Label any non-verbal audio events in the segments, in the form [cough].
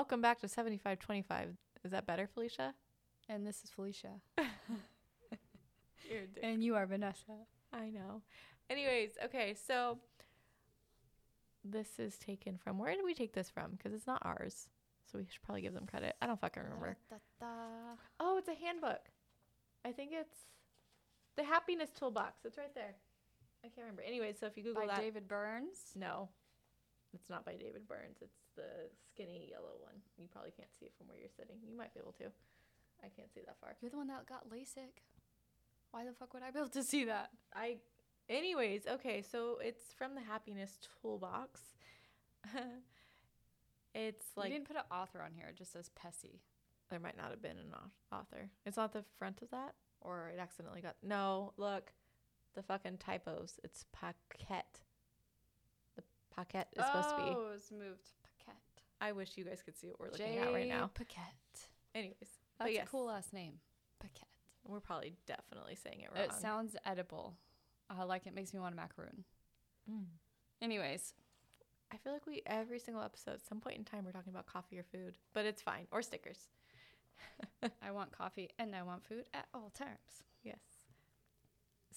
Welcome back to 7525. Is that better, Felicia? And this is Felicia. [laughs] You're a dick. And you are Vanessa. I know. Anyways, okay, so this is taken from where did we take this from? Because it's not ours. So we should probably give them credit. I don't fucking remember. Oh, it's a handbook. I think it's the happiness toolbox. It's right there. I can't remember. Anyway, so if you Google By that, David Burns. no, it's not by David Burns. It's the skinny yellow one. You probably can't see it from where you're sitting. You might be able to. I can't see that far. You're the one that got LASIK. Why the fuck would I be able to see that? I, anyways, okay. So it's from the happiness toolbox. [laughs] it's Like, you didn't put an author on here. It just says Pessy. there might not have been an author. It's not the front of that, or it accidentally got. No, look, the fucking typos. It's paquette. The paquette is supposed to be. Oh, it was moved. I wish you guys could see what we're looking at right now. Paquette. Anyways, That's yes, a cool last name. Paquette. we're probably definitely saying it wrong. It sounds edible. Uh, like it makes me want a macaroon. Mm. Anyways, I feel like we every single episode, at some point in time, we're talking about coffee or food, but it's fine or stickers. [laughs] I want coffee and I want food at all times. Yes.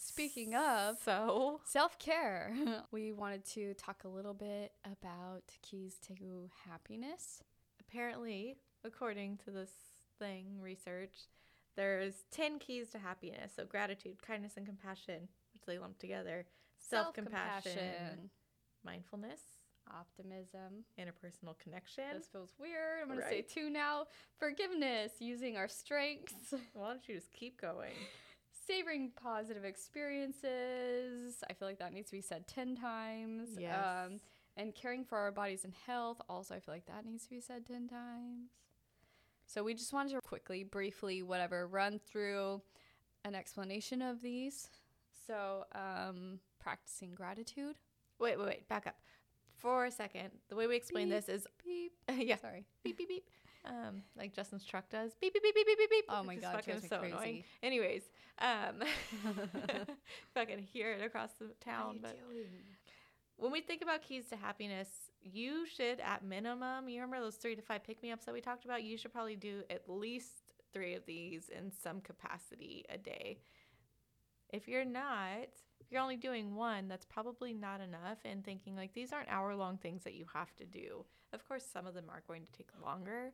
Speaking of so [laughs] self care, [laughs] we wanted to talk a little bit about keys to happiness. apparently, according to this thing research, there's 10 keys to happiness. So gratitude, kindness and compassion, which they lump together, self-compassion, Self-compassion, mindfulness, optimism. interpersonal connection. This feels weird. I'm going to say two now. Forgiveness, using our strengths, Why don't you just keep going? [laughs] savoring positive experiences. I feel like that needs to be said 10 times. Yes. Um, and caring for our bodies and health. Also, I feel like that needs to be said 10 times. So, we just wanted to quickly, briefly, whatever, run through an explanation of these. So, um, practicing gratitude. Wait, wait, wait. Back up for a second. The way we explain Beep. this is, Beep. [laughs] yeah, Sorry. beep beep beep. Um, like Justin's truck does. Beep beep beep beep beep beep beep. Oh my God, fucking so crazy. annoying. Anyways, um, [laughs] [laughs] fucking hear it across the town. But when we think about keys to happiness, you should, at minimum, you remember those three to five pick me ups that we talked about? You should probably do at least three of these in some capacity a day. If you're not, if you're only doing one, that's probably not enough. And thinking like these aren't hour long things that you have to do. Of course, some of them are going to take longer,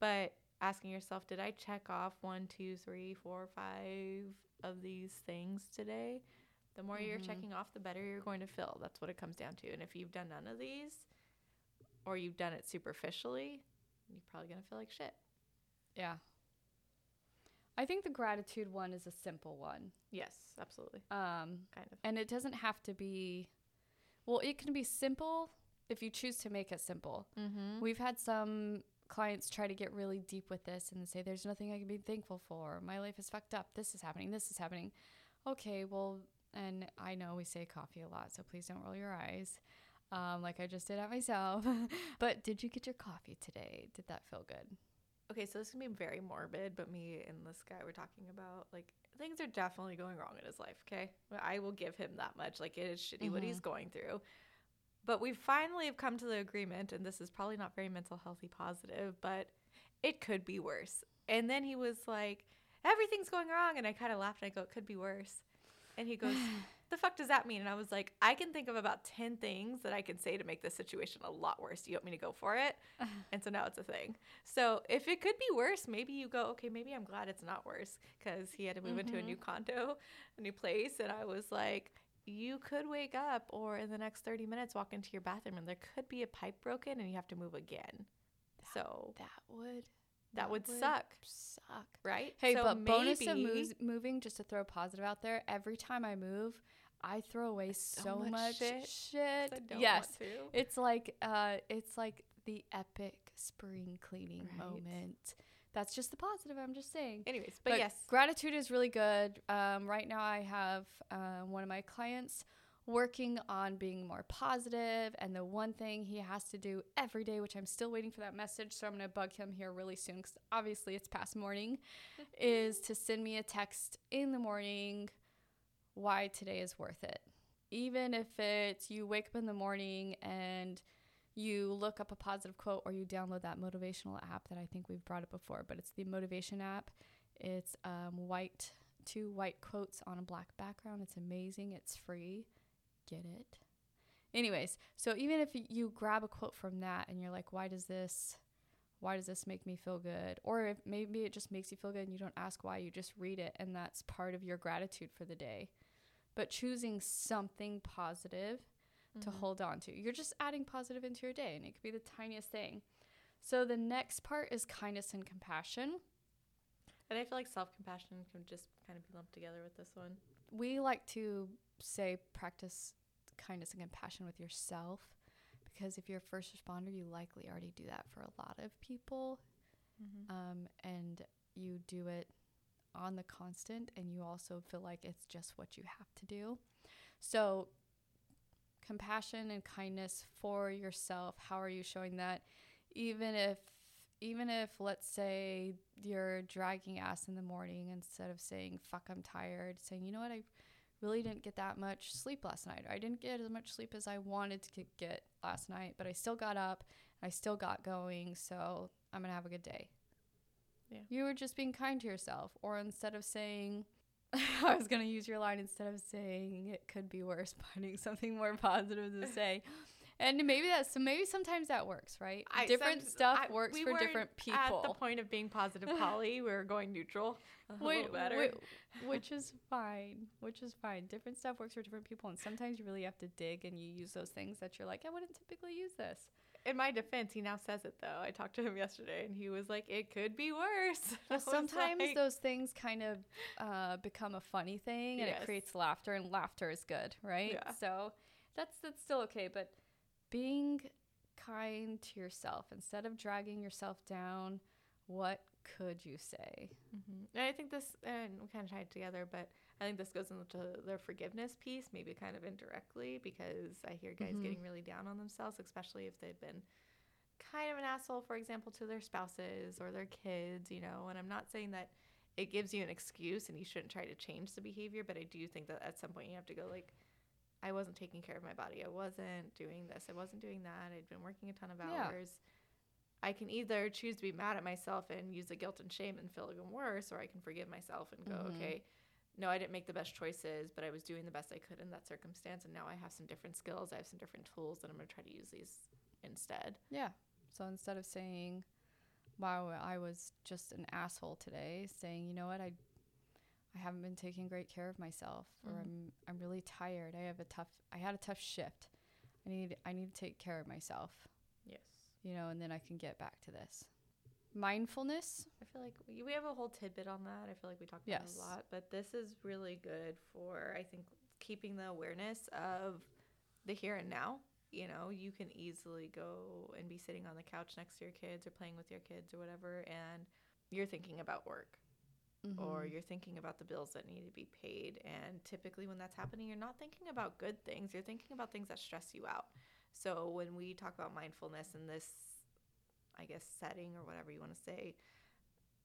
but asking yourself, did I check off one, two, three, four, five of these things today? The more you're Mhm. checking off, the better you're going to feel. That's what it comes down to. And if you've done none of these, or you've done it superficially, you're probably gonna feel like shit. Yeah. I think the gratitude one is a simple one. Yes, absolutely. Um, Kind of. and it doesn't have to be, well, it can be simple if you choose to make it simple. Mm-hmm. We've had some clients try to get really deep with this and say, there's nothing I can be thankful for. My life is fucked up. This is happening. This is happening. Okay, well, and I know we say coffee a lot, so please don't roll your eyes. Um, like I just did at myself. [laughs] but did you get your coffee today? Did that feel good? Okay, so this can be very morbid, but me and this guy we're talking about, like things are definitely going wrong in his life. Okay, I will give him that much. Like it is shitty what he's going through, but we finally have come to the agreement, and this is probably not very mental healthy positive, but it could be worse. And then he was like, "Everything's going wrong," and I kind of laughed and I go, "It could be worse," and he goes. [sighs] The fuck does that mean? And I was like, I can think of about 10 things that I can say to make this situation a lot worse. Do you want me to go for it? [laughs] And so now it's a thing. So if it could be worse, maybe you go, okay, maybe I'm glad it's not worse because he had to move into a mm-hmm. new condo, a new place. And I was like, you could wake up or in the next 30 minutes walk into your bathroom and there could be a pipe broken and you have to move again. so That would that would suck, Suck. right? Hey, So but bonus of moves, moving, just to throw a positive out there, every time I move, I throw away so, much much, shit. shit. Yes. It's like uh it's like the epic spring cleaning Right. moment. That's just the positive, I'm just saying. Anyways, but, yes, gratitude is really good. Um, right now, I have uh, one of my clients working on being more positive, and the one thing he has to do every day, which I'm still waiting for that message, so I'm gonna bug him here really soon because obviously it's past morning, [laughs] is to send me a text in the morning why today is worth it. Even if it's you wake up in the morning and you look up a positive quote or you download that motivational app that I think we've brought up before, but it's the motivation app. It's um, white, two white quotes on a black background. It's amazing. It's free. Get it. Anyways, so even if you grab a quote from that and you're like, why does this why does this make me feel good? Or maybe it just makes you feel good and you don't ask why, you just read it and that's part of your gratitude for the day. But choosing something positive mm-hmm. to hold on to. You're just adding positive into your day and it could be the tiniest thing. So the next part is kindness and compassion. And I feel like self compassion can just kind of be lumped together with this one. We like to say practice kindness and compassion with yourself because if you're a first responder, you likely already do that for a lot of people. Mm-hmm. Um, and you do it on the constant, and you also feel like it's just what you have to do. So, compassion and kindness for yourself, how are you showing that? Even if even if let's say you're dragging ass in the morning instead of saying fuck i'm tired saying you know what i really didn't get that much sleep last night. or I didn't get as much sleep as I wanted to get last night, but I still got up. I still got going, so I'm going to have a good day. Yeah. You were just being kind to yourself. Or instead of saying, [laughs] I was going to use your line, instead of saying it could be worse, [laughs] finding something more positive to [laughs] say and maybe that's so maybe sometimes that works, right? I, different stuff I, works for different people. At the point of being positive Polly, we are going neutral. A wait, little better. Wait, which is fine. Which is fine. Different stuff works for different people, and sometimes you really have to dig and you use those things that you're like, I wouldn't typically use this. In my defense, he now says it though. I talked to him yesterday, and he was like, "It could be worse." [laughs] Well, sometimes like, those things kind of uh, become a funny thing, and yes. it creates laughter, and laughter is good, right? Yeah. So that's that's still okay, but being kind to yourself instead of dragging yourself down what could you say mm-hmm. and i think this and we kind of tied together but i think this goes into the forgiveness piece maybe kind of indirectly because i hear guys mm-hmm. getting really down on themselves especially if they've been kind of an asshole for example to their spouses or their kids you know and i'm not saying that it gives you an excuse and you shouldn't try to change the behavior but i do think that at some point you have to go like I wasn't taking care of my body. I wasn't doing this. I wasn't doing that. I'd been working a ton of hours. Yeah. I can either choose to be mad at myself and use the guilt and shame and feel even worse, or I can forgive myself and go, mm-hmm. okay, no, I didn't make the best choices, but I was doing the best I could in that circumstance. And now I have some different skills. I have some different tools, and I'm going to try to use these instead. Yeah. So instead of saying, wow, I was just an asshole today, saying, you know what, I I haven't been taking great care of myself or mm-hmm. I'm I'm really tired. I have a tough I had a tough shift. I need I need to take care of myself. Yes. You know, and then I can get back to this. Mindfulness. I feel like we, we have a whole tidbit on that. I feel like we talked about yes. it a lot, but this is really good for I think keeping the awareness of the here and now. You know, you can easily go and be sitting on the couch next to your kids or playing with your kids or whatever and you're thinking about work mm-hmm. or you're thinking about the bills that need to be paid. And typically, when that's happening, you're not thinking about good things, you're thinking about things that stress you out. So, when we talk about mindfulness in this, I guess, setting or whatever you want to say,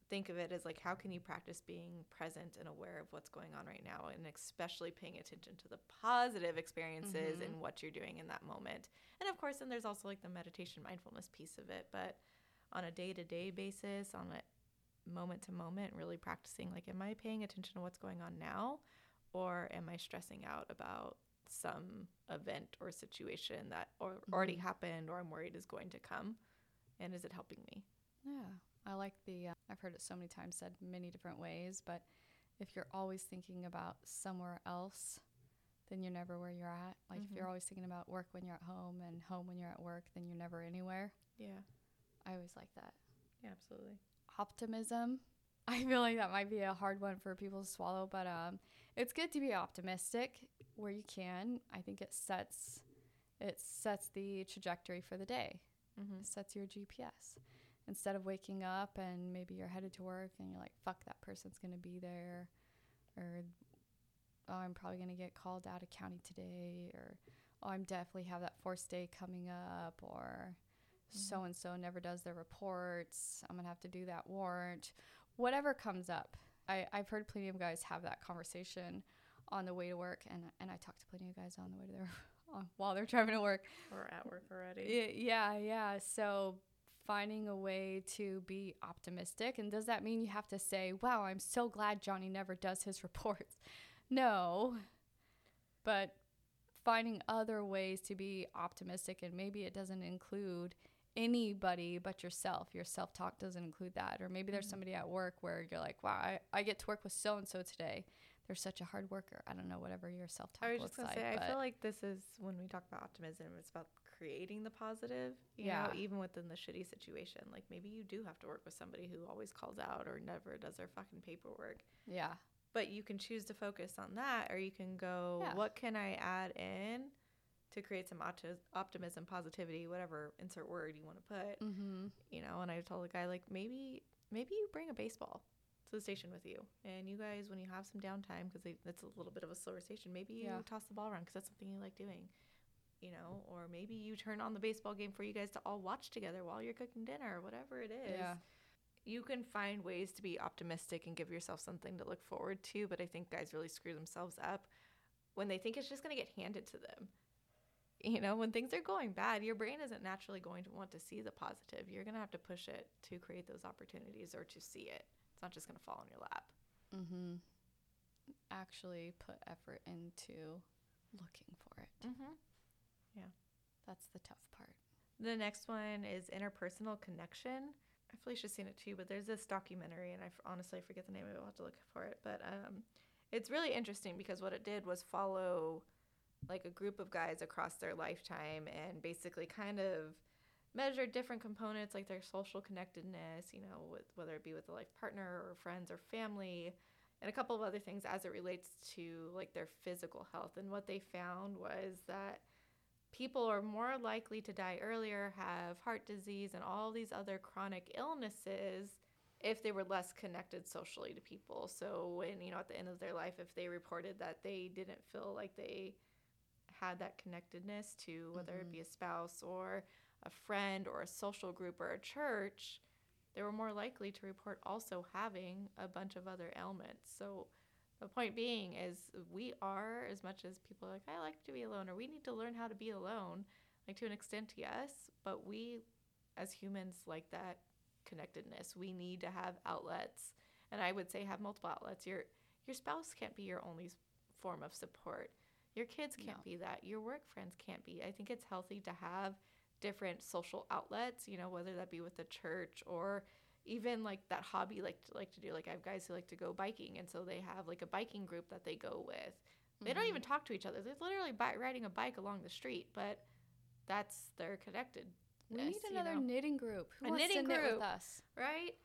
think of it as like how can you practice being present and aware of what's going on right now and especially paying attention to the positive experiences mm-hmm. and what you're doing in that moment and of course then there's also like the meditation mindfulness piece of it but on a day-to-day basis on a moment to moment, really practicing like, am I paying attention to what's going on now? Or am I stressing out about some event or situation that or mm-hmm. already happened or I'm worried is going to come? And is it helping me? Yeah. I like the, uh, I've heard it so many times said many different ways, but if you're always thinking about somewhere else, then you're never where you're at. Like mm-hmm. if you're mm-hmm. always thinking about work when you're at home and home when you're at work, then you're never anywhere. Yeah. I always like that. Yeah, absolutely optimism. [laughs] I feel like that might be a hard one for people to swallow, but um, it's good to be optimistic where you can. I think it sets it sets the trajectory for the day. Mm-hmm. It sets your GPS. Instead of waking up and maybe you're headed to work and you're like, "Fuck, that person's gonna be there," or "Oh, I'm probably gonna get called out of county today," or "Oh, I'm definitely have that forced day coming up," or so and so never does their reports. I'm gonna have to do that warrant. Whatever comes up. I, I've heard plenty of guys have that conversation on the way to work and and I talk to plenty of guys on the way to their [laughs] while they're driving to work. Or at work already. Yeah, yeah. So finding a way to be optimistic. And does that mean you have to say, wow, I'm so glad Johnny never does his [laughs] reports? No. But finding other ways to be optimistic, and maybe it doesn't include anybody but yourself. Your self talk doesn't include that. Or maybe there's Mhm. somebody at work where you're like, wow, I, I get to work with so and so today. They're such a hard worker. I don't know, whatever your self talk I was just gonna say, I feel like this is when we talk about optimism, it's about creating the positive. You Yeah. know, even within the shitty situation. Like maybe you do have to work with somebody who always calls out or never does their fucking paperwork. yeah. But you can choose to focus on that, or you can go, Yeah. what can I add in to create some opti- optimism, positivity, whatever insert word you want to put. Mm-hmm. You know, and I told the guy like maybe maybe you bring a baseball to the station with you, and you guys when you have some downtime because it's a little bit of a slower station, maybe you Yeah. toss the ball around because that's something you like doing. You know, or maybe you turn on the baseball game for you guys to all watch together while you're cooking dinner, or whatever it is Yeah. you can find ways to be optimistic and give yourself something to look forward to but i think guys really screw themselves up when they think it's just going to get handed to them you know when things are going bad your brain isn't naturally going to want to see the positive you're going to have to push it to create those opportunities or to see it it's not just going to fall in your lap Mm-hmm. Actually, put effort into looking for it. mm-hmm. Yeah. That's the tough part. The next one is interpersonal connection. I Felicia's seen it too, but there's this documentary, and I f- honestly forget the name of it. I'll have to look for it. But um, it's really interesting because what it did was follow like a group of guys across their lifetime and basically kind of measure different components like their social connectedness, you know, with, whether it be with a life partner or friends or family, and a couple of other things as it relates to like their physical health. And what they found was that people are more likely to die earlier, have heart disease, and all these other chronic illnesses if they were less connected socially to people. So, when, you know, at the end of their life, if they reported that they didn't feel like they had that connectedness to whether it Mhm. be a spouse or a friend or a social group or a church, they were more likely to report also having a bunch of other ailments. So, the point being is we are as much as people are like I like to be alone or we need to learn how to be alone like to an extent yes but we as humans like that connectedness we need to have outlets and I would say have multiple outlets your your spouse can't be your only form of support your kids can't No. be that your work friends can't be I think it's healthy to have different social outlets you know whether that be with the church or even like that hobby like to like to do like I have guys who like to go biking and so they have like a biking group that they go with. They don't Mhm. even talk to each other. They're literally bi- riding a bike along the street, but that's their connected. We need another know? knitting group. Who A wants knitting to knit group. with us? right?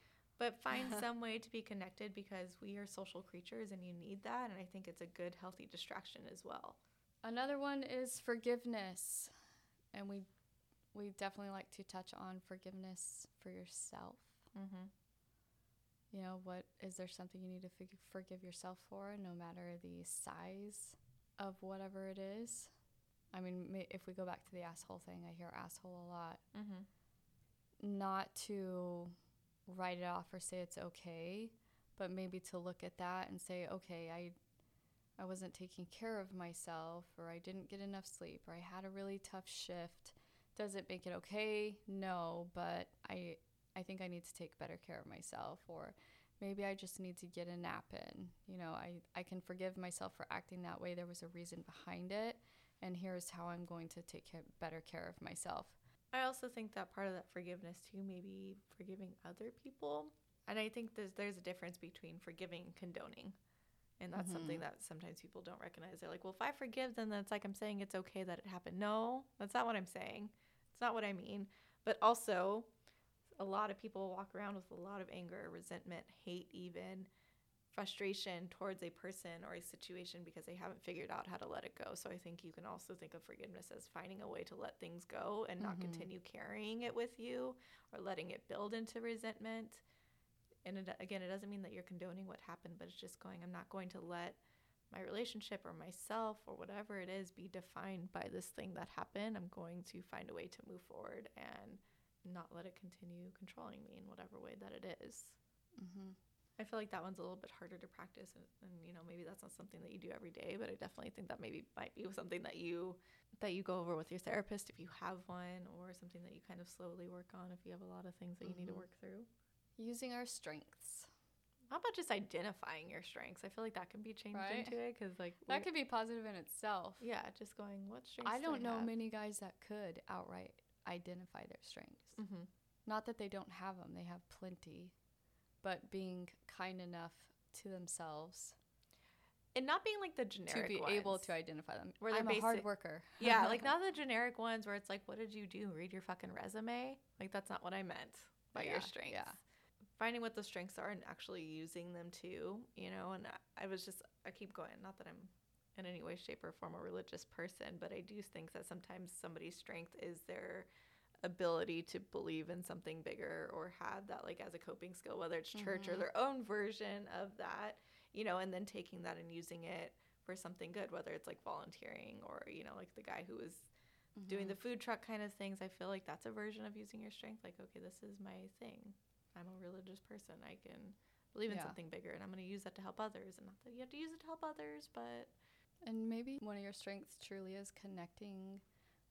But find [laughs] some way to be connected because we are social creatures and you need that and I think it's a good healthy distraction as well. Another one is forgiveness, and we we definitely like to touch on forgiveness for yourself. Mhm. You know, what is there something you need to forgive yourself for, no matter the size of whatever it is? I mean, if we go back to the asshole thing, I hear asshole a lot. Mhm. Not to write it off or say it's okay, but maybe to look at that and say, okay, I I wasn't taking care of myself or I didn't get enough sleep or I had a really tough shift. Does it make it okay? No, but I I think I need to take better care of myself or maybe I just need to get a nap in. You know, I I can forgive myself for acting that way. There was a reason behind it and here's how I'm going to take better care of myself. I also think that part of that forgiveness too, maybe forgiving other people. And I think there's there's a difference between forgiving and condoning. And that's something Mhm. that sometimes people don't recognize. They're like, well, if I forgive, then that's like I'm saying it's okay that it happened. No, that's not what I'm saying. It's not what I mean. But also, a lot of people walk around with a lot of anger, resentment, hate, even frustration towards a person or a situation because they haven't figured out how to let it go. So I think you can also think of forgiveness as finding a way to let things go and not Mhm. continue carrying it with you or letting it build into resentment. And it, again, it doesn't mean that you're condoning what happened, but it's just going, I'm not going to let my relationship or myself or whatever it is be defined by this thing that happened. I'm going to find a way to move forward and not let it continue controlling me in whatever way that it is. Mm-hmm. I feel like that one's a little bit harder to practice, and, and you know maybe that's not something that you do every day, but I definitely think that maybe might be something that you that you go over with your therapist if you have one, or something that you kind of slowly work on if you have a lot of things that you need to Mhm. work through. Using our strengths. How about just identifying your strengths? I feel like that can be changed Right. into it because like That could be positive in itself. yeah, just going what strengths. I do don't know have? many guys that could outright identify their strengths. Mhm. Not that they don't have them, they have plenty. But being kind enough to themselves and not being like the generic to be able to identify them. Where they're I'm a hard worker. [laughs] yeah, like not the generic ones where it's like, what did you do? Read your fucking resume. Like that's not what I meant by Yeah, your strengths. yeah. Finding what the strengths are and actually using them too, you know. And I, I was just, I keep going. Not that I'm in any way, shape, or form a religious person, but I do think that sometimes somebody's strength is their ability to believe in something bigger or have that like as a coping skill, whether it's church or Mhm. their own version of that, you know, and then taking that and using it for something good, whether it's like volunteering or, you know, like the guy who was doing Mhm. the food truck kind of things. I feel like that's a version of using your strength. Like, okay, this is my thing. I'm a religious person. I can believe in Yeah. something bigger and I'm going to use that to help others. And not that you have to use it to help others, but And maybe one of your strengths truly is connecting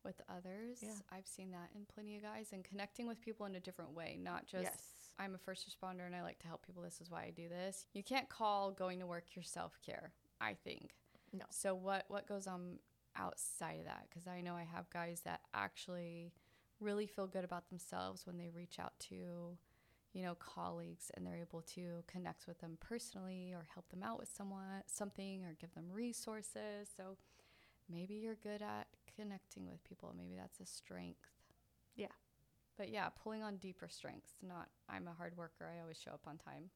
with others. Yeah. I've seen that in plenty of guys and connecting with people in a different way, not just yes. I'm a first responder and I like to help people. This is why I do this. You can't call going to work your self care, I think. No. So what what goes on outside of that? Because I know I have guys that actually really feel good about themselves when they reach out to, you know, colleagues and they're able to connect with them personally or help them out with someone something or give them resources. So maybe you're good at connecting with people. Maybe that's a strength. Yeah. But yeah, pulling on deeper strengths, not I'm a hard worker, I always show up on time.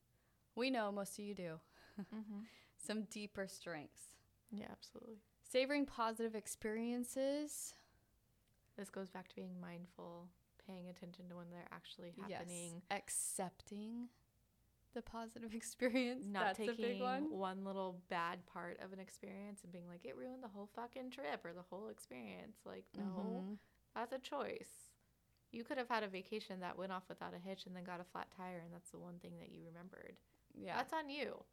We know most of you do. mm-hmm. [laughs] Some deeper strengths. Yeah, absolutely. Savoring positive experiences. This goes back to being mindful, paying attention to when they're actually happening. Yes. Accepting the positive [laughs] experience. Not That's a big taking one. little bad part of an experience and being like, it ruined the whole fucking trip or the whole experience. Like, no, Mhm. That's a choice. You could have had a vacation that went off without a hitch and then got a flat tire, and that's the one thing that you remembered. Yeah. That's on you.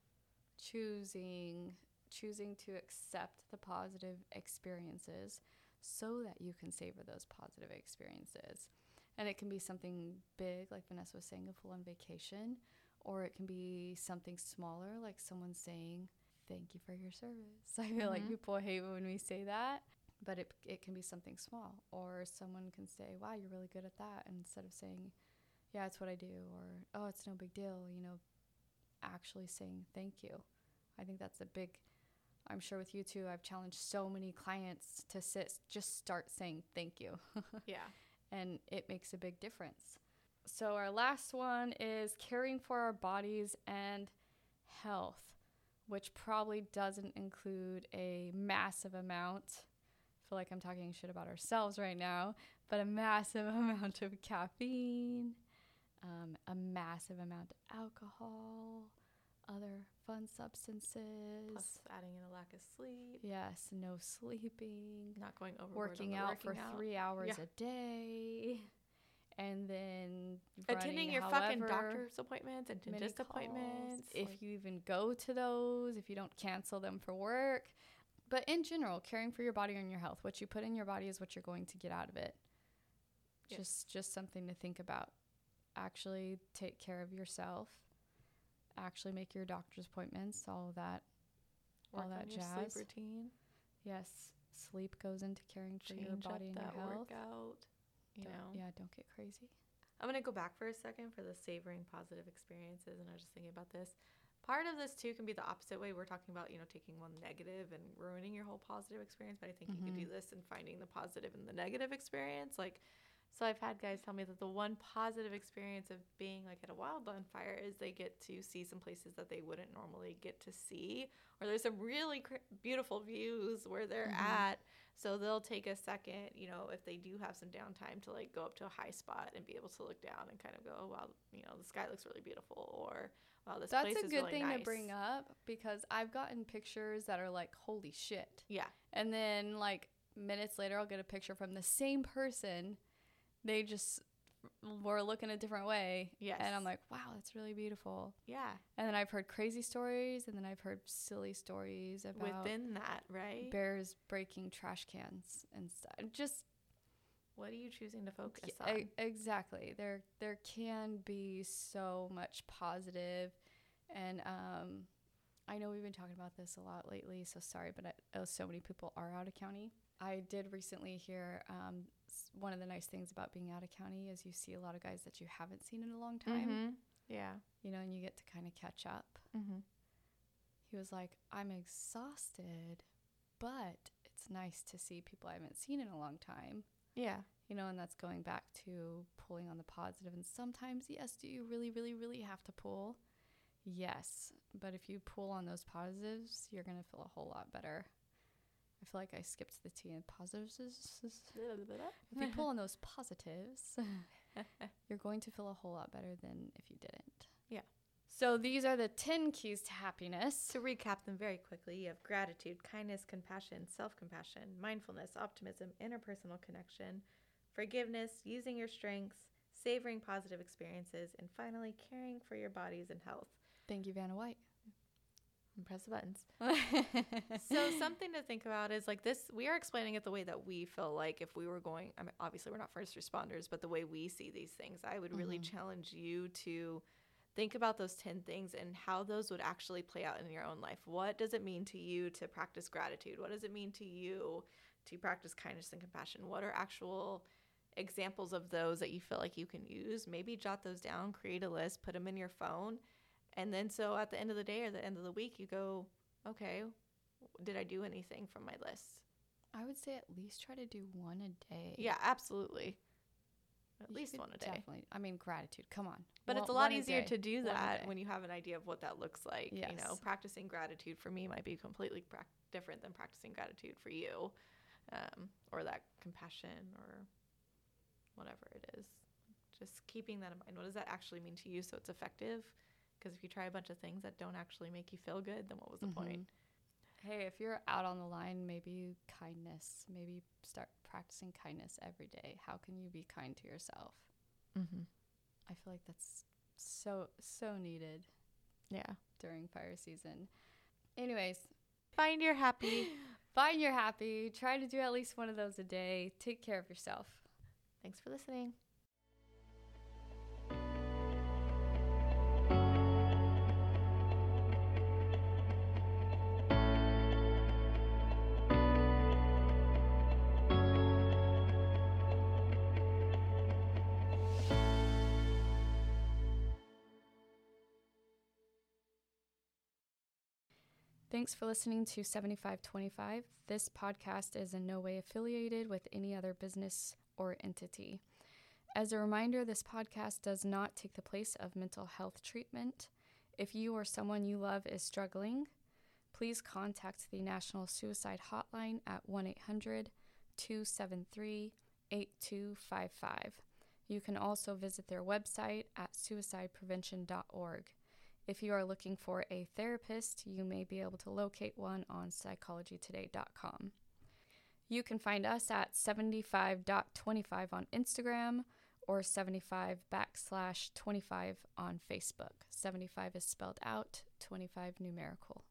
choosing choosing to accept the positive experiences so that you can savor those positive experiences. And it can be something big like Vanessa was saying a full on vacation or it can be something smaller like someone saying thank you for your service. [laughs] I feel like Mhm. people hate when we say that, but it it can be something small or someone can say wow you're really good at that instead of saying yeah it's what I do or oh it's no big deal, you know, actually saying thank you. I think that's a big I'm sure with you too, I've challenged so many clients to sit just start saying thank you. [laughs] Yeah. and it makes a big difference. So our last one is caring for our bodies and health, which probably doesn't include a massive amount. I feel like I'm talking shit about ourselves right now, but a massive [laughs] amount of caffeine, um, a massive amount of alcohol, other fun substances. Plus adding in a lack of sleep, yes, no sleeping not going overboard working out for working out. three hours Yeah. a day, and then attending your fucking doctor's appointments and dentist calls, appointments. If like- you even go to those, if you don't cancel them for work, but in general, caring for your body and your health. What you put in your body is what you're going to get out of it. Yes. Just just something to think about. Actually, take care of yourself. Actually, make your doctor's appointments. All that. all that jazz. sleep routine, Yes, sleep goes into caring for change your body and your that health. workout. You Don't- know, yeah, don't get crazy. I'm gonna go back for a second for the savoring positive experiences, and I was just thinking about this. Part of this too can be the opposite way. We're talking about you know taking one negative and ruining your whole positive experience, but I think you can do this and finding the positive in the negative experience. Like, so I've had guys tell me that the one positive experience of being like at a wildland fire is they get to see some places that they wouldn't normally get to see, or there's some really cr- beautiful views where they're Mhm. at. So they'll take a second, you know, if they do have some downtime to like go up to a high spot and be able to look down and kind of go, oh, wow, you know, the sky looks really beautiful, or wow, this That's place is That's a good really thing nice. to bring up because I've gotten pictures that are like, holy shit. Yeah, And then, like, minutes later, I'll get a picture from the same person. They just were looking a different way. Yes. And I'm like, wow, that's really beautiful. Yeah. And then I've heard crazy stories, and then I've heard silly stories about Within that, right? bears breaking trash cans and stuff. Just what are you choosing to focus on? exactly. There there can be so much positive, and um, I know we've been talking about this a lot lately. So sorry, but I, oh, so many people are out of county. I did recently hear um, one of the nice things about being out of county is you see a lot of guys that you haven't seen in a long time. Mhm. Yeah. You know, and you get to kind of catch up. Mm-hmm. He was like, I'm exhausted, but it's nice to see people I haven't seen in a long time. Yeah. You know, and that's going back to pulling on the positive. And sometimes, yes, do you really, really, really have to pull? Yes. But if you pull on those positives, you're going to feel a whole lot better. I feel like I skipped the T in positives. If you pull [laughs] on those positives, [laughs] you're going to feel a whole lot better than if you didn't. Yeah. So these are the 10 keys to happiness. To recap them very quickly, you have gratitude, kindness, compassion, self compassion, mindfulness, optimism, interpersonal connection, forgiveness, using your strengths, savoring positive experiences, and finally, caring for your bodies and health. Thank you, Vanna White. And press the buttons. [laughs] so, something to think about is like this we are explaining it the way that we feel like if we were going, I mean, obviously, we're not first responders, but the way we see these things, I would really Mhm. challenge you to think about those 10 things and how those would actually play out in your own life. What does it mean to you to practice gratitude? What does it mean to you to practice kindness and compassion? What are actual examples of those that you feel like you can use? Maybe jot those down, create a list, put them in your phone. And then so at the end of the day or the end of the week, you go, okay, did I do anything from my list? I would say at least try to do one a day. Yeah, absolutely. At You least one a day. Definitely. I mean, gratitude. Come on. But it's a lot easier day. to do that when you have an idea of what that looks like. Yes. You know, practicing gratitude for me might be completely prac- different than practicing gratitude for you, um, or that compassion or whatever it is. Just keeping that in mind. What does that actually mean to you so it's effective? Because if you try a bunch of things that don't actually make you feel good, then what was the point? Hey, if you're out on the line, maybe kindness. Maybe start practicing kindness every day. How can you be kind to yourself? Mm-hmm. I feel like that's so so needed Yeah. during fire season. Anyways, Find your happy. [gasps] find your happy. Try to do at least one of those a day. Take care of yourself. Thanks for listening. Thanks for listening to 7525. This podcast is in no way affiliated with any other business or entity. As a reminder, this podcast does not take the place of mental health treatment. If you or someone you love is struggling, please contact the National Suicide Hotline at 1 800 273 8255. You can also visit their website at suicideprevention.org. If you are looking for a therapist, you may be able to locate one on psychologytoday.com. You can find us at 75.25 on Instagram or 75 backslash 25 on Facebook. 75 is spelled out, 25 numerical.